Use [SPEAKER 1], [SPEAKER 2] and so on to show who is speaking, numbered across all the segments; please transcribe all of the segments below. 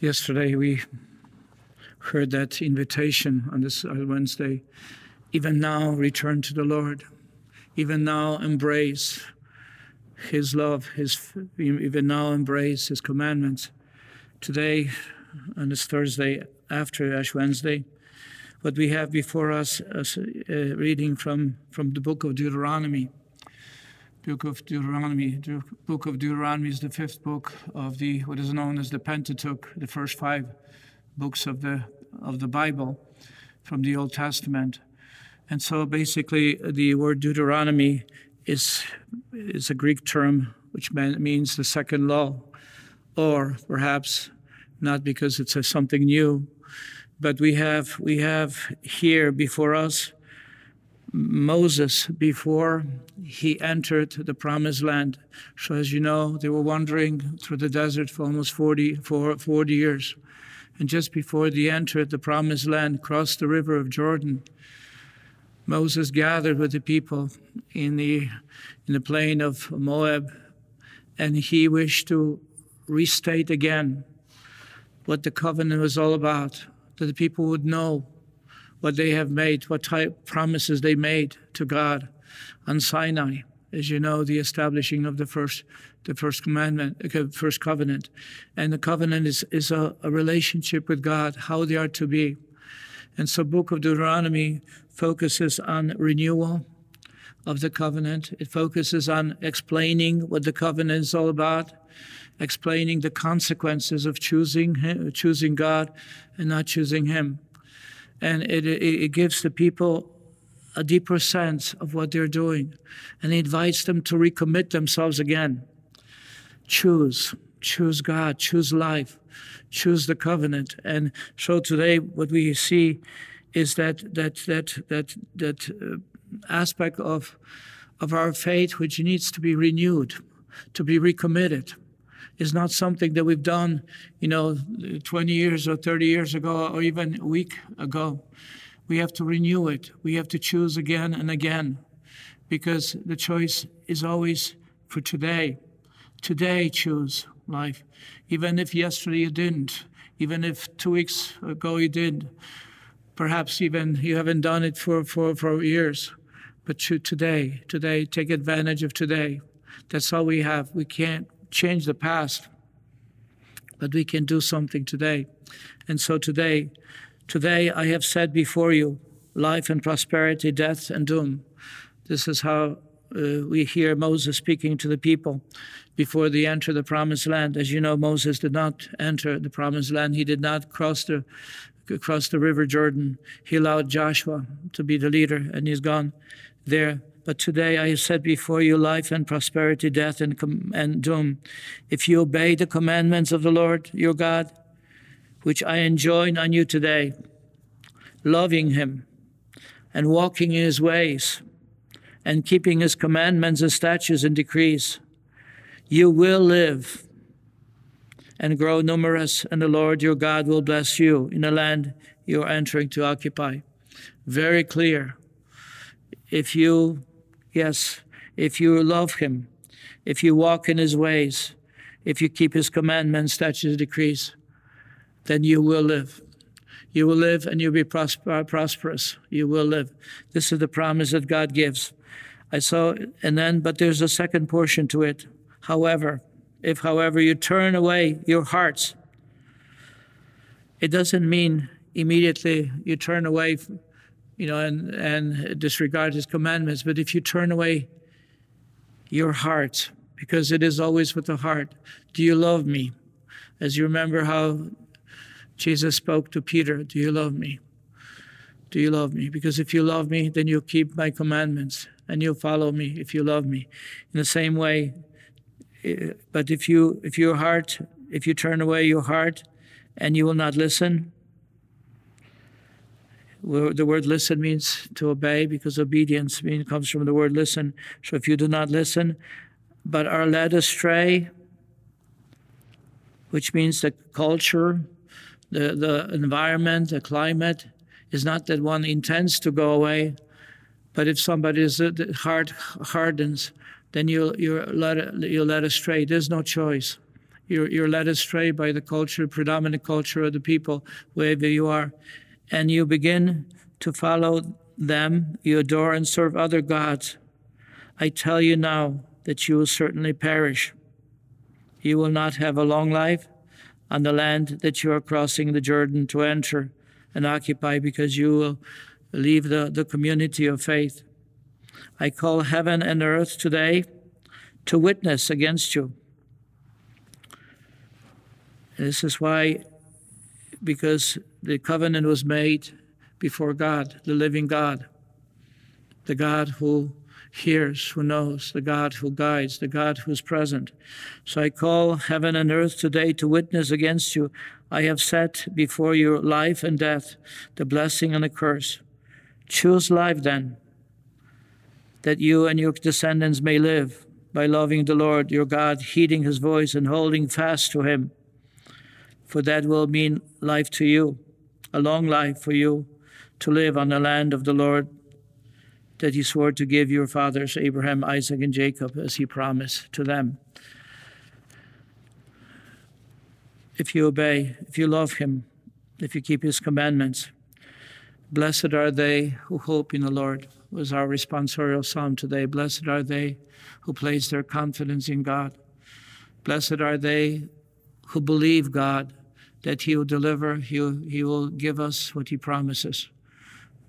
[SPEAKER 1] Yesterday we heard that invitation on this uh, Wednesday. Even now, return to the Lord. Even now, embrace His love. His even now, embrace His commandments. Today, on this Thursday after Ash Wednesday, what we have before us is uh, reading from from the book of Deuteronomy book of Deuteronomy. The book of Deuteronomy is the fifth book of the what is known as the Pentateuch, the first five books of the of the Bible from the Old Testament. And so basically the word Deuteronomy is is a Greek term which means the second law, or perhaps not because it's a, something new, but we have we have here before us Moses before he entered the promised land. So, as you know, they were wandering through the desert for almost 40, for 40 years. And just before they entered the promised land, crossed the river of Jordan, Moses gathered with the people in the, in the plain of Moab, and he wished to restate again what the covenant was all about, that the people would know what they have made, what type promises they made to God on Sinai. As you know, the establishing of the first, the first commandment, uh, first covenant, and the covenant is is a, a relationship with God, how they are to be. And so, Book of Deuteronomy focuses on renewal of the covenant. It focuses on explaining what the covenant is all about, explaining the consequences of choosing choosing God and not choosing Him and it, it, gives the people a deeper sense of what they're doing and it invites them to recommit themselves again. Choose, choose God, choose life, choose the covenant. And so today, what we see is that that that that that uh, aspect of of our faith which needs to be renewed, to be recommitted is not something that we've done, you know, 20 years or 30 years ago or even a week ago. We have to renew it. We have to choose again and again because the choice is always for today. Today, choose life. Even if yesterday you didn't, even if two weeks ago you did, perhaps even you haven't done it for, for, for years. But today, today, take advantage of today. That's all we have. We can't change the past, but we can do something today. And so today, today I have set before you life and prosperity, death and doom. This is how uh, we hear Moses speaking to the people before they enter the promised land. As you know, Moses did not enter the promised land. He did not cross the cross the river Jordan. He allowed Joshua to be the leader, and he's gone there but today I set before you life and prosperity, death and, and doom. If you obey the commandments of the Lord your God, which I enjoin on you today, loving him and walking in his ways and keeping his commandments and statutes and decrees, you will live and grow numerous, and the Lord your God will bless you in the land you are entering to occupy. Very clear. If you Yes, if you love him, if you walk in his ways, if you keep his commandments, statutes, decrees, then you will live. You will live and you'll be prosper, prosperous. You will live. This is the promise that God gives. I saw, and then, but there's a second portion to it. However, if, however, you turn away your hearts, it doesn't mean immediately you turn away you know, and, and disregard his commandments. But if you turn away your heart, because it is always with the heart, do you love me? As you remember how Jesus spoke to Peter, do you love me? Do you love me? Because if you love me, then you'll keep my commandments and you'll follow me if you love me. In the same way, eh, but if you if your heart, if you turn away your heart and you will not listen, the word listen means to obey because obedience comes from the word listen. So if you do not listen, but are led astray, which means the culture, the, the environment, the climate, is not that one intends to go away, but if somebody's uh, heart hardens, then you, you're, led, you're led astray. There's no choice. You're, you're led astray by the culture, predominant culture of the people, wherever you are. And you begin to follow them. You adore and serve other gods. I tell you now that you will certainly perish. You will not have a long life on the land that you are crossing the Jordan to enter and occupy because you will leave the, the community of faith. I call heaven and earth today to witness against you. This is why, because the covenant was made before God, the living God, the God who hears, who knows, the God who guides, the God who is present. So I call heaven and earth today to witness against you. I have set before you life and death, the blessing and the curse. Choose life then, that you and your descendants may live by loving the Lord your God, heeding his voice and holding fast to him. For that will mean life to you, a long life for you to live on the land of the Lord that he swore to give your fathers, Abraham, Isaac, and Jacob, as he promised to them. If you obey, if you love him, if you keep his commandments, blessed are they who hope in the Lord, was our responsorial psalm today. Blessed are they who place their confidence in God. Blessed are they who believe God that He will deliver, He will, he will give us what He promises.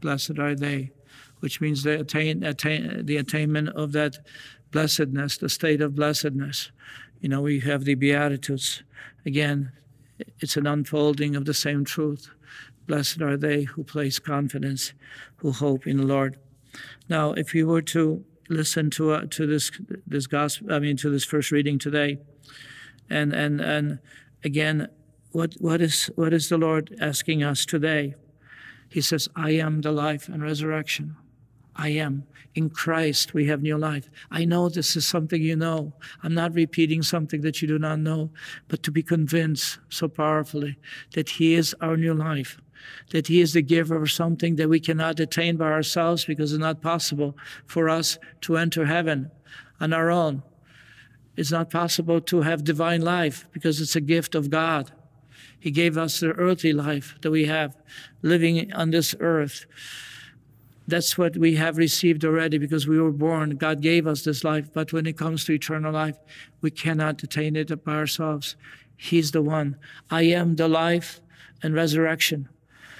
[SPEAKER 1] Blessed are they which means they attain, attain, the attainment of that blessedness, the state of blessedness. You know, we have the Beatitudes. Again, it's an unfolding of the same truth. Blessed are they who place confidence, who hope in the Lord. Now, if you were to listen to uh, to this this gospel, I mean, to this first reading today, and and and again, what what is what is the Lord asking us today? He says, "I am the life and resurrection." I am. In Christ, we have new life. I know this is something you know. I'm not repeating something that you do not know, but to be convinced so powerfully that He is our new life, that He is the giver of something that we cannot attain by ourselves because it's not possible for us to enter heaven on our own. It's not possible to have divine life because it's a gift of God. He gave us the earthly life that we have living on this earth. That's what we have received already because we were born. God gave us this life. But when it comes to eternal life, we cannot attain it by ourselves. He's the one. I am the life and resurrection.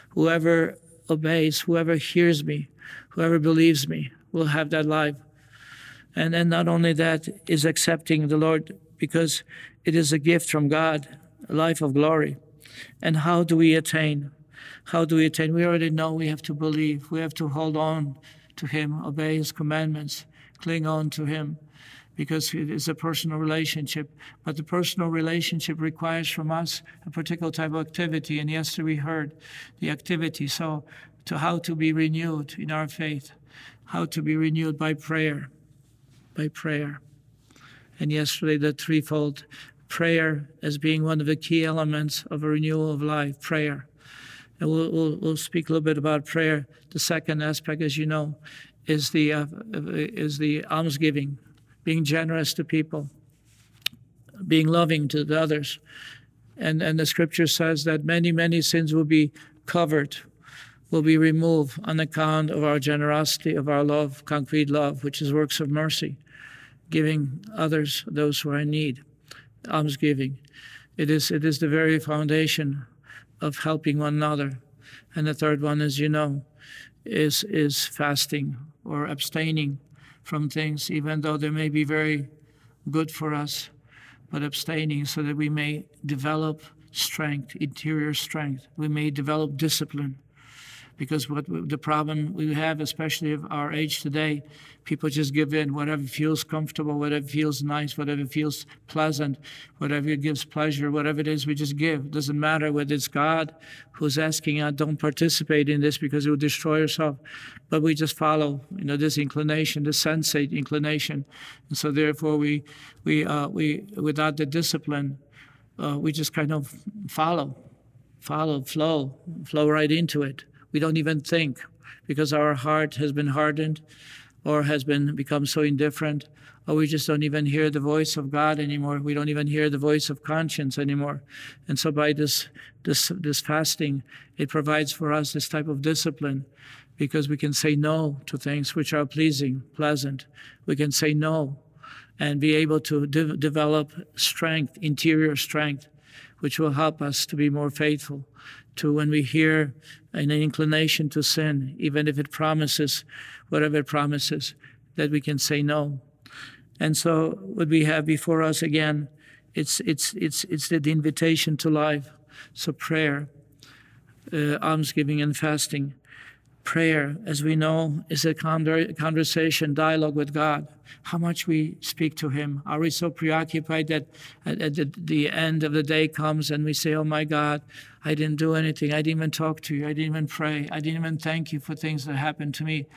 [SPEAKER 1] Whoever obeys, whoever hears me, whoever believes me will have that life. And then not only that is accepting the Lord because it is a gift from God, a life of glory. And how do we attain? How do we attain? We already know we have to believe. We have to hold on to Him, obey His commandments, cling on to Him, because it is a personal relationship. But the personal relationship requires from us a particular type of activity. And yesterday we heard the activity. So, to how to be renewed in our faith, how to be renewed by prayer, by prayer. And yesterday, the threefold prayer as being one of the key elements of a renewal of life prayer and we'll, we'll, we'll, speak a little bit about prayer. The second aspect, as you know, is the, uh, is the almsgiving, being generous to people, being loving to the others. And, and the scripture says that many, many sins will be covered, will be removed on account of our generosity, of our love, concrete love, which is works of mercy, giving others, those who are in need, almsgiving. It is, it is the very foundation of helping one another. And the third one, as you know, is, is fasting or abstaining from things, even though they may be very good for us, but abstaining so that we may develop strength, interior strength. We may develop discipline because what the problem we have, especially of our age today, people just give in. Whatever feels comfortable, whatever feels nice, whatever feels pleasant, whatever gives pleasure, whatever it is, we just give. It doesn't matter whether it's God who's asking us, don't participate in this because it will destroy yourself. But we just follow, you know, this inclination, this sensate inclination. And so therefore we, we, uh, we without the discipline, uh, we just kind of follow, follow, flow, flow right into it. We don't even think because our heart has been hardened. or has been become so indifferent, or we just don't even hear the voice of God anymore. We don't even hear the voice of conscience anymore. And so by this this this fasting, it provides for us this type of discipline because we can say no to things which are pleasing, pleasant. We can say no and be able to de- develop strength, interior strength, which will help us to be more faithful to when we hear an inclination to sin, even if it promises whatever it promises, that we can say no. And so what we have before us again, it's it's it's it's the invitation to life. So prayer, uh, almsgiving and fasting. Prayer, as we know, is a conversation, dialogue with God. How much we speak to Him. Are we so preoccupied that at, the end of the day comes and we say, Oh my God, I didn't do anything. I didn't even talk to you. I didn't even pray. I didn't even thank you for things that happened to me.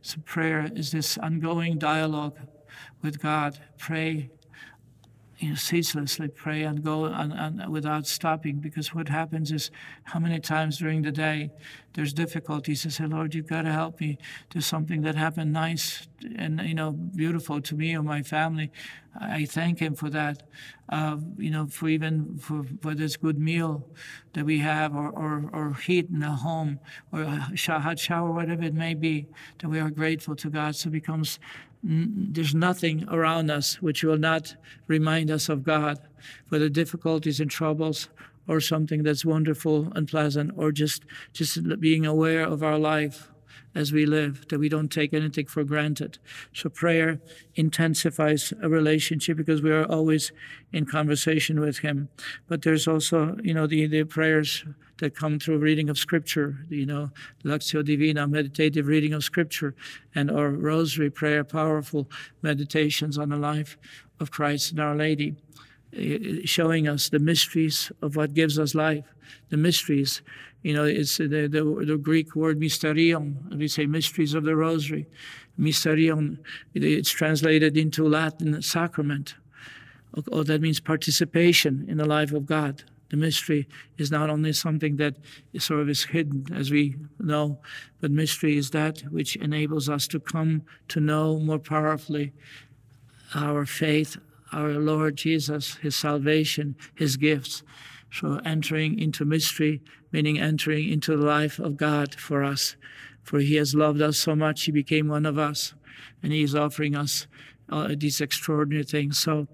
[SPEAKER 1] So prayer is this ongoing dialogue with God. Pray you know, ceaselessly pray and go and, and without stopping because what happens is how many times during the day there's difficulties to say lord you've got to help me. Do something that happened nice and you know beautiful to me or my family. I thank him for that uh, you know for even for, for this good meal that we have or, or, or heat in the home or a hot shower whatever it may be that we are grateful to god. So it becomes there's nothing around us which will not remind us of God, whether difficulties and troubles or something that's wonderful and pleasant, or just just being aware of our life as we live, that we don't take anything for granted. So prayer intensifies a relationship because we are always in conversation with Him. But there's also, you know, the, the prayers that come through reading of Scripture, you know, Lectio Divina, meditative reading of Scripture, and our Rosary prayer, powerful meditations on the life of Christ and Our Lady, showing us the mysteries of what gives us life, the mysteries. You know, it's the, the, the Greek word mysterion. We say mysteries of the Rosary. Mysterion, it's translated into Latin sacrament. Oh, oh, that means participation in the life of God. The mystery is not only something that sort of is hidden, as we know, but mystery is that which enables us to come to know more powerfully our faith, our Lord Jesus, His salvation, His gifts. So entering into mystery, meaning entering into the life of God for us. For He has loved us so much, He became one of us, and He is offering us uh, these extraordinary things. So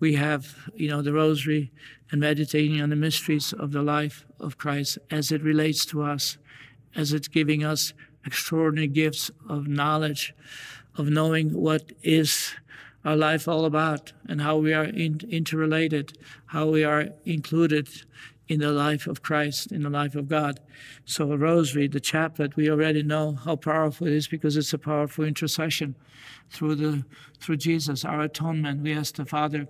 [SPEAKER 1] we have, you know, the rosary and meditating on the mysteries of the life of Christ as it relates to us, as it's giving us extraordinary gifts of knowledge, of knowing what is our life all about and how we are in, interrelated, how we are included in the life of Christ, in the life of God. So, a rosary, the chaplet, we already know how powerful it is because it's a powerful intercession through the through Jesus, our atonement. We ask the Father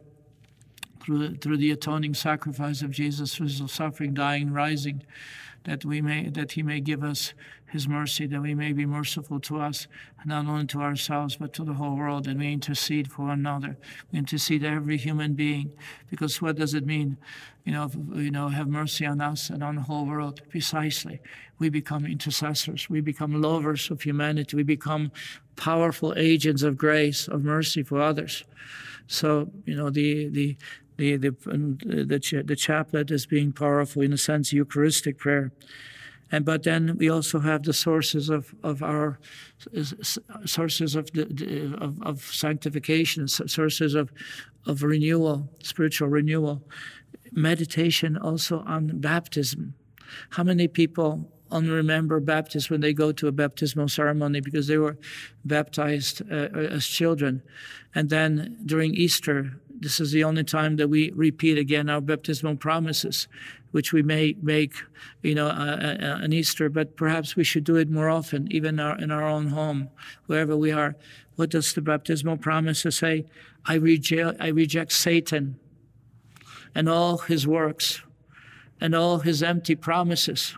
[SPEAKER 1] through, through the atoning sacrifice of Jesus, through his suffering, dying, rising, that we may that he may give us his mercy, that we may be merciful to us, not only to ourselves, but to the whole world, and we intercede for one another. We intercede every human being, because what does it mean? You know, you know, have mercy on us and on the whole world. Precisely, we become intercessors. We become lovers of humanity. We become powerful agents of grace, of mercy for others. So, you know, the the the the the, the chaplet is being powerful in a sense Eucharistic prayer. And but then we also have the sources of, of our sources of, the, of, of sanctification, sources of, of renewal, spiritual renewal. Meditation also on baptism. How many people remember baptism when they go to a baptismal ceremony because they were baptized uh, as children? And then during Easter, this is the only time that we repeat again our baptismal promises, which we may make, you know, an Easter, but perhaps we should do it more often, even our, in our own home, wherever we are. What does the baptismal promises say? I reject, I reject Satan and all his works and all his empty promises.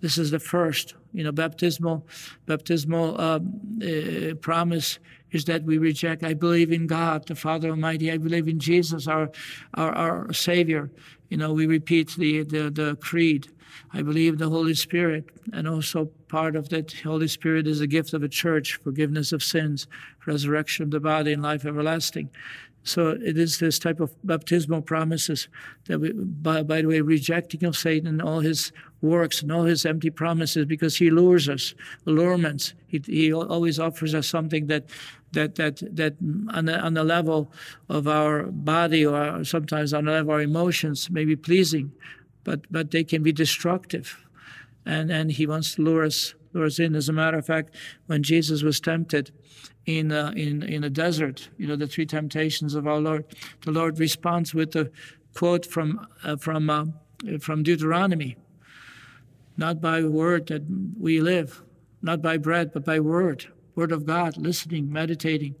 [SPEAKER 1] This is the first, you know, baptismal, baptismal um, uh, promise is that we reject. I believe in God, the Father Almighty. I believe in Jesus, our, our, our Savior. You know, we repeat the, the, the creed. I believe the Holy Spirit, and also part of that Holy Spirit is a gift of a church, forgiveness of sins, resurrection of the body, and life everlasting. So it is this type of baptismal promises that we, by, by the way, rejecting of Satan and all his works and all his empty promises because he lures us, allurements. He, he always offers us something that that that that on the, on the level of our body or sometimes on the level of our emotions may be pleasing, but but they can be destructive, and and he wants to lure us lure us in. As a matter of fact, when Jesus was tempted, in, uh, in, in a desert, you know, the three temptations of our Lord. The Lord responds with a quote from, uh, from, uh, from Deuteronomy Not by word that we live, not by bread, but by word, word of God, listening, meditating.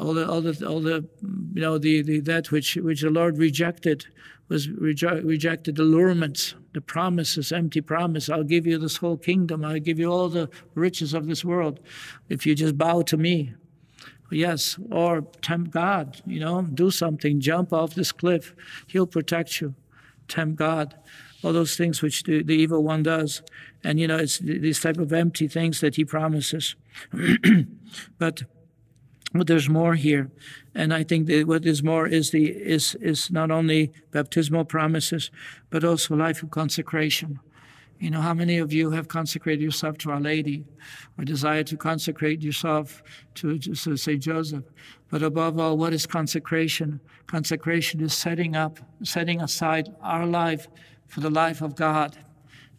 [SPEAKER 1] All the, all the, all the, you know, the, the that which, which the Lord rejected was reje- rejected allurements, the promises, empty promise. I'll give you this whole kingdom. I'll give you all the riches of this world if you just bow to me. Yes, or tempt God, you know, do something, jump off this cliff. He'll protect you. Tempt God. All those things which the, the evil one does. And, you know, it's these type of empty things that he promises. but but there's more here, and I think that what is more is the is is not only baptismal promises, but also life of consecration. You know, how many of you have consecrated yourself to Our Lady, or desire to consecrate yourself to, to say Joseph? But above all, what is consecration? Consecration is setting up, setting aside our life for the life of God.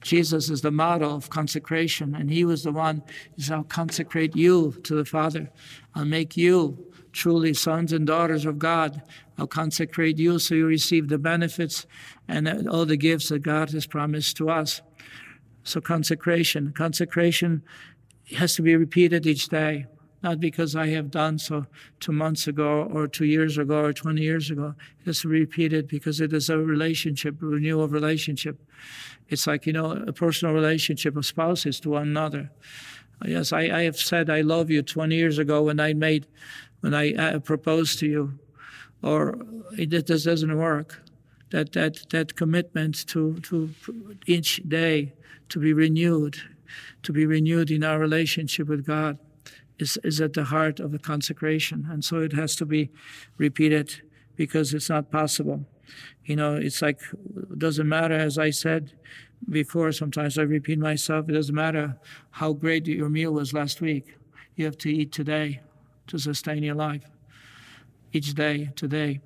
[SPEAKER 1] Jesus is the model of consecration, and he was the one who said, I'll consecrate you to the Father. I'll make you truly sons and daughters of God. I'll consecrate you so you receive the benefits and all the gifts that God has promised to us. So, consecration. Consecration has to be repeated each day, not because I have done so two months ago or two years ago or 20 years ago. It has to be repeated because it is a relationship, a renewal of relationship. It's like, you know, a personal relationship of spouses to one another. Yes, I, I have said I love you 20 years ago when I made, when I uh, proposed to you, or it, just doesn't work. That, that, that commitment to, to each day to be renewed, to be renewed in our relationship with God is, is at the heart of the consecration. And so it has to be repeated because it's not possible. You know, it's like, doesn't matter, as I said before, sometimes I repeat myself, it doesn't matter how great your meal was last week. You have to eat today to sustain your life. Each day, today.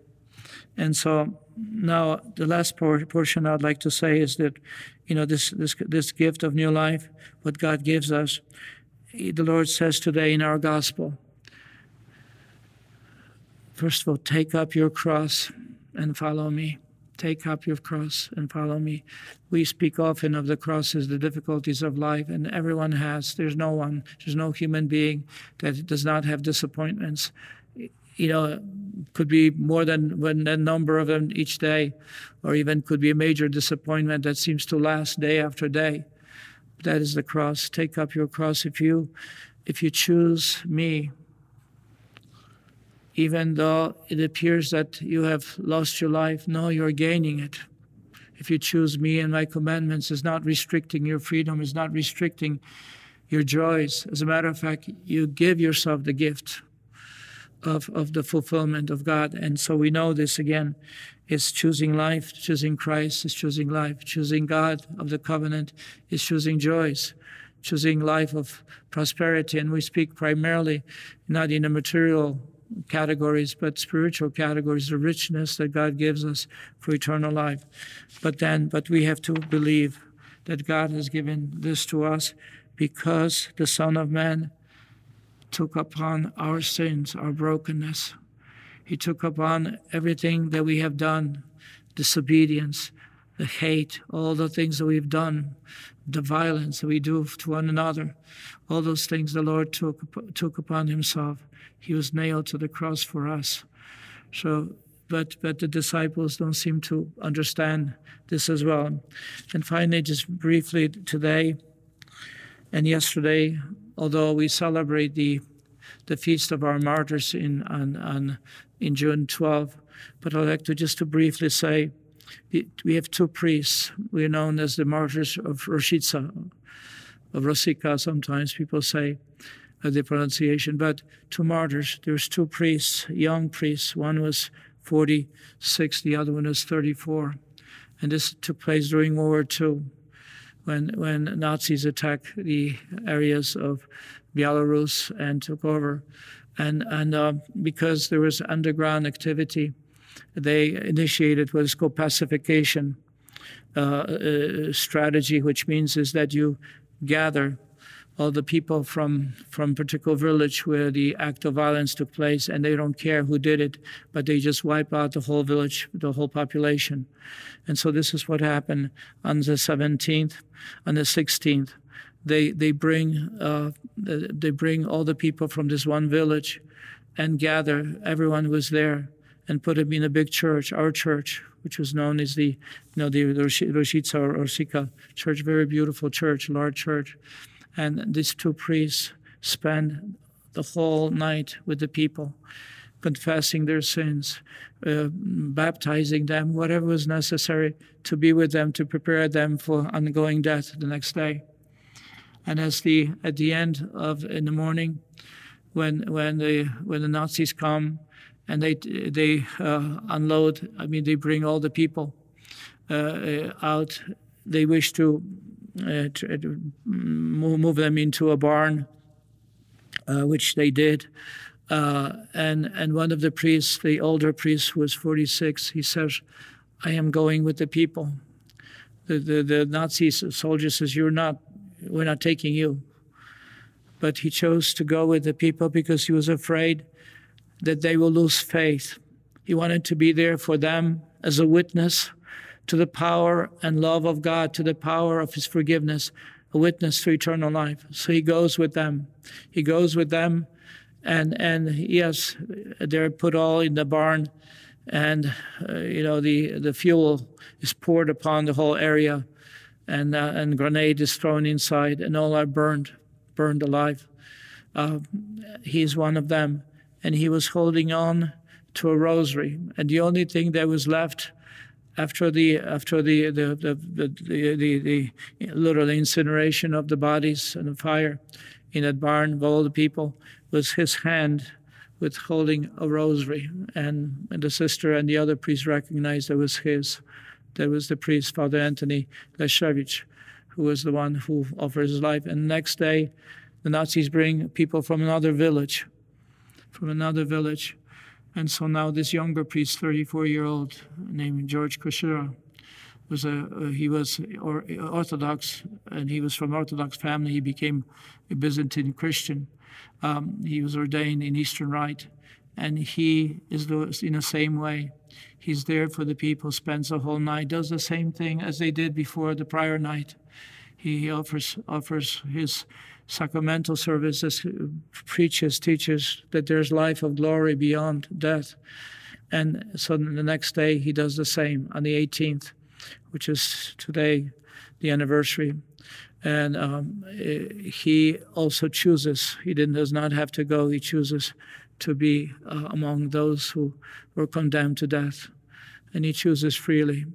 [SPEAKER 1] And so now the last portion I'd like to say is that, you know, this, this, this gift of new life, what God gives us, the Lord says today in our gospel, first of all, take up your cross and follow me. Take up your cross and follow me. We speak often of the crosses, the difficulties of life, and everyone has. There's no one, there's no human being that does not have disappointments. You know, could be more than one number of them each day, or even could be a major disappointment that seems to last day after day. That is the cross. Take up your cross if you if you choose me, even though it appears that you have lost your life, no, you're gaining it. If you choose me and my commandments, is not restricting your freedom, is not restricting your joys. As a matter of fact, you give yourself the gift of, of the fulfillment of God. And so we know this again. is choosing life, choosing Christ is choosing life, choosing God of the covenant is choosing joys, choosing life of prosperity. And we speak primarily not in a material categories, but spiritual categories, the richness that God gives us for eternal life. But then, but we have to believe that God has given this to us because the Son of Man took upon our sins, our brokenness. He took upon everything that we have done, disobedience, the hate, all the things that we've done, the violence that we do to one another, all those things the Lord took, took upon himself. He was nailed to the cross for us. So but but the disciples don't seem to understand this as well. And finally, just briefly today and yesterday, although we celebrate the the feast of our martyrs in on, on in June 12, but I'd like to just to briefly say we have two priests. We're known as the martyrs of Roshitsa, of Rosika. Sometimes people say uh, the pronunciation, but two martyrs. There's two priests, young priests. One was 46, the other one was 34. And this took place during World War II when, when Nazis attacked the areas of Belarus and took over. And, and uh, because there was underground activity, they initiated what is called pacification uh, uh, strategy, which means is that you gather all the people from from particular village where the act of violence took place, and they don't care who did it, but they just wipe out the whole village, the whole population. And so this is what happened on the 17th, on the 16th. They they bring uh, they bring all the people from this one village, and gather everyone who was there, and put them in a big church, our church, which was known as the you know the Roshitsa or Orsika church, very beautiful church, large church and these two priests spend the whole night with the people, confessing their sins, uh, baptizing them, whatever was necessary to be with them, to prepare them for ongoing death the next day. And as the at the end of in the morning, when when the when the Nazis come and they they uh, unload, I mean they bring all the people uh, out. They wish to uh, uh move them into a barn, uh, which they did. Uh, and and one of the priests, the older priest who was 46, he says, "I am going with the people." The the, the Nazi soldier says, "You're not. We're not taking you." But he chose to go with the people because he was afraid that they will lose faith. He wanted to be there for them as a witness to the power and love of God, to the power of His forgiveness, a witness to eternal life. So He goes with them. He goes with them, and and yes, they're put all in the barn, and uh, you know the the fuel is poured upon the whole area, and uh, and grenade is thrown inside, and all are burned, burned alive. Uh, he's one of them, and he was holding on to a rosary, and the only thing that was left after the after the the the, the, the, the, literal incineration of the bodies and the fire in that barn of all the people was his hand with holding a rosary and, and the sister and the other priest recognized it was his that was the priest father anthony Leszczewicz who was the one who offered his life. And the next day the nazis bring people from another village from another village and so now this younger priest, 34 year old, named George Kaszyra, was a uh, he was or, Orthodox, and he was from Orthodox family. He became a Byzantine Christian. Um, he was ordained in Eastern Rite, and he is in the same way. He's there for the people, spends the whole night, does the same thing as they did before the prior night. He offers offers his sacramental services, preaches, teaches that there's life of glory beyond death. And so the next day he does the same on the 18th, which is today, the anniversary. And um, he also chooses, he does not have to go, he chooses to be uh, among those who were condemned to death. And he chooses freely.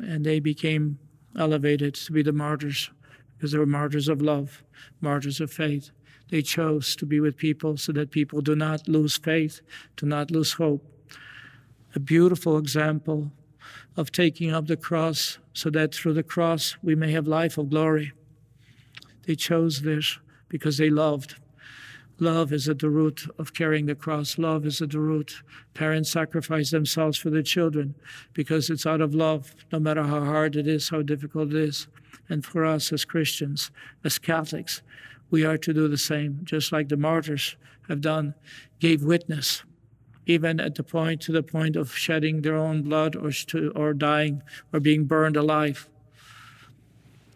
[SPEAKER 1] And they became elevated to be the martyrs because they were martyrs of love, martyrs of faith. They chose to be with people so that people do not lose faith, do not lose hope. A beautiful example of taking up the cross so that through the cross we may have life of glory. They chose this because they loved. Love is at the root of carrying the cross. Love is at the root. Parents sacrifice themselves for their children because it's out of love, no matter how hard it is, how difficult it is. And for us as Christians, as Catholics, we are to do the same, just like the martyrs have done, gave witness, even at the point to the point of shedding their own blood or, to, or dying or being burned alive.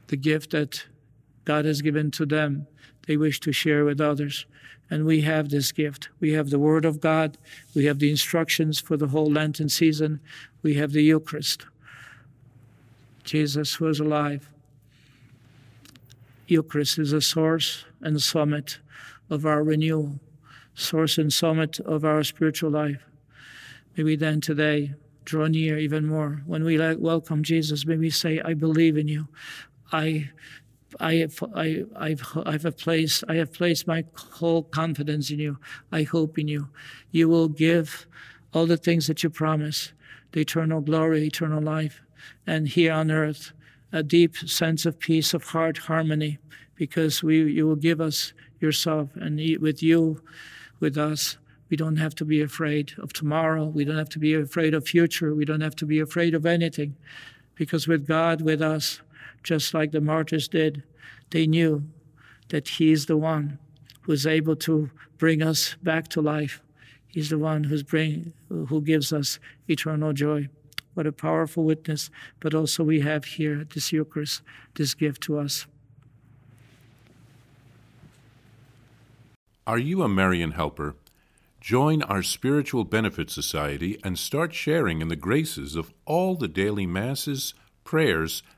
[SPEAKER 1] The gift that God has given to them, they wish to share with others. And we have this gift. We have the Word of God. We have the instructions for the whole Lenten season. We have the Eucharist. Jesus was alive. Eucharist is a source and summit of our renewal, source and summit of our spiritual life. May we then today draw near even more. When we welcome Jesus, may we say, I believe in you. I I have, I, I've, I've placed, I have placed my whole confidence in you. I hope in you. You will give all the things that you promise the eternal glory, eternal life, and here on earth, a deep sense of peace, of heart harmony, because we, you will give us yourself. And with you, with us, we don't have to be afraid of tomorrow. We don't have to be afraid of future. We don't have to be afraid of anything. Because with God with us, just like the martyrs did, they knew that He is the one who is able to bring us back to life. He's the one who's bring, who gives us eternal joy. What a powerful witness, but also we have here this Eucharist, this gift to us.
[SPEAKER 2] Are you a Marian helper? Join our Spiritual Benefit Society and start sharing in the graces of all the daily masses, prayers,